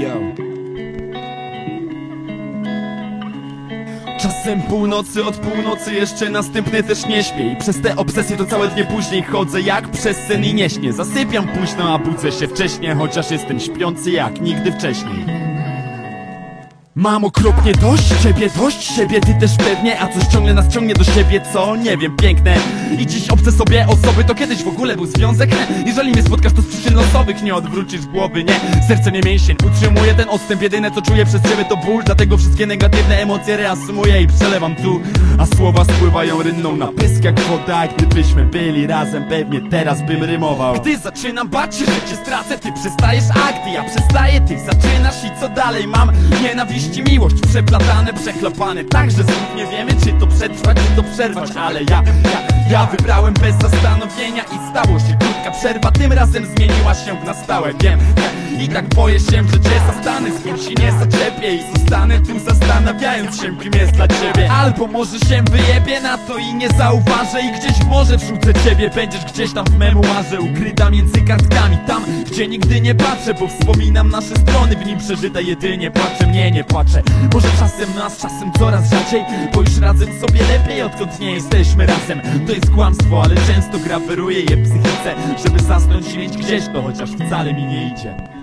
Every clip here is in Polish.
Yo. Czasem północy od północy jeszcze następny też nie śpię I przez te obsesje to całe dnie później chodzę jak przez sen i nie śnię Zasypiam późno, a budzę się wcześnie Chociaż jestem śpiący jak nigdy wcześniej Mam okropnie dość ciebie, dość siebie, ty też pewnie A coś ciągle nas ciągnie do siebie, co? Nie wiem, piękne i dziś obce sobie osoby, to kiedyś w ogóle był związek Jeżeli mnie spotkasz, to z przyczyn losowych nie odwrócisz głowy, nie? Serce nie mięsień, utrzymuje ten odstęp Jedyne co czuję przez ciebie to ból. Dlatego wszystkie negatywne emocje reasumuję i przelewam tu. A słowa spływają rynną na pysk jak woda. Gdybyśmy byli razem, pewnie teraz bym rymował. Gdy zaczynam bać się, że cię stracę Ty przestajesz akty, ja przestaję, ty zaczynasz I co dalej mam? Nienawiść i miłość Przeplatane, przechlapane. Tak, że znów nie wiemy, czy to przetrwać, czy to przerwać Ale ja, ja, ja wybrałem bez zastanowienia I stało się krótka przerwa. Tym razem zmieniła się na stałe, wiem. I tak boję się, że cię zastanę. Z kim się nie zaczepię I zostanę tu zastanawiając się, kim jest dla ciebie. Albo może się wyjebie na to i nie zauważę I gdzieś w morze wrzucę ciebie. Będziesz gdzieś tam w memuarze Ukryta między kartkami. Tam, gdzie nigdy nie patrzę Bo wspominam nasze strony. W nim przeżyte jedynie płacze mnie nie płacze. Może czasem nas, czasem coraz rzadziej Bo już razem sobie lepiej Odkąd nie jesteśmy razem. To jest kłamstwo, ale często graweruje je psychice. Żeby zasnąć i mieć gdzieś to Chociaż wcale mi nie idzie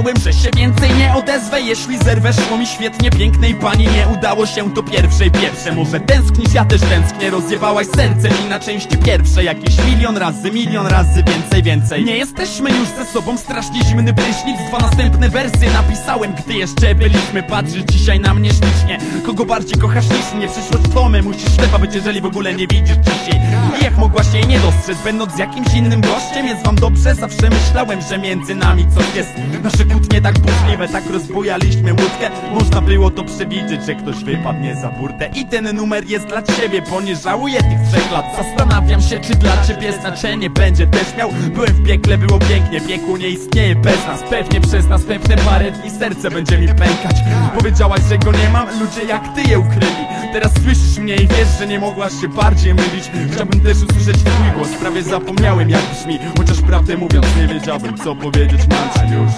Obiecałem, że się więcej nie odezwę Jeśli zerwę szło mi świetnie Pięknej pani nie udało się to pierwszej. Pierwsze Może tęsknisz, ja też tęsknię. Rozjebałaś serce mi na części pierwsze. Jakieś milion razy, milion razy więcej, więcej. Nie jesteśmy już ze sobą Strasznie zimny prysznic. Dwa następne wersy napisałem Gdy jeszcze byliśmy. Patrzysz dzisiaj na mnie ślicznie. Kogo bardziej kochasz niż mnie? Przyszłość tome Musisz ślepa być, jeżeli w ogóle nie widzisz dzisiaj. I jak mogłaś jej nie dostrzec? Będąc jakimś innym gościem Jest wam dobrze. Zawsze myślałem, że między nami coś jest. Nasze kłótnie tak burzliwe Tak rozbujaliśmy łódkę. Można było to przewidzieć, że ktoś wypadnie za burtę. I ten numer jest dla ciebie Bo nie żałuję tych trzech lat. Zastanawiam się, czy dla ciebie znaczenie będzie też miał. Byłem w piekle, było pięknie Piekło nie istnieje bez nas. Pewnie przez następne parę dni serce będzie mi pękać. Powiedziałaś, że go nie mam Ludzie jak ty je ukryli. Teraz słyszysz mnie i wiesz, że nie mogłaś się bardziej mylić. Chciałbym też usłyszeć twój głos Prawie zapomniałem jak brzmi. Chociaż prawdę mówiąc nie wiedziałbym co powiedzieć mam już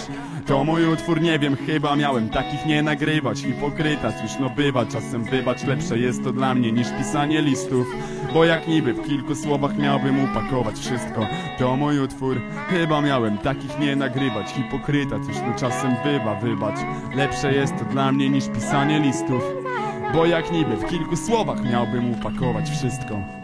to mój utwór, nie wiem, chyba miałem takich nie nagrywać Hipokryta, no bywa, czasem bywać lepsze jest to dla mnie niż pisanie listów. Bo jak niby w kilku słowach miałbym upakować wszystko. To mój utwór, chyba miałem takich nie nagrywać Hipokryta, no czasem bywa, wybacz. Lepsze jest to dla mnie niż pisanie listów. Bo jak niby w kilku słowach miałbym upakować wszystko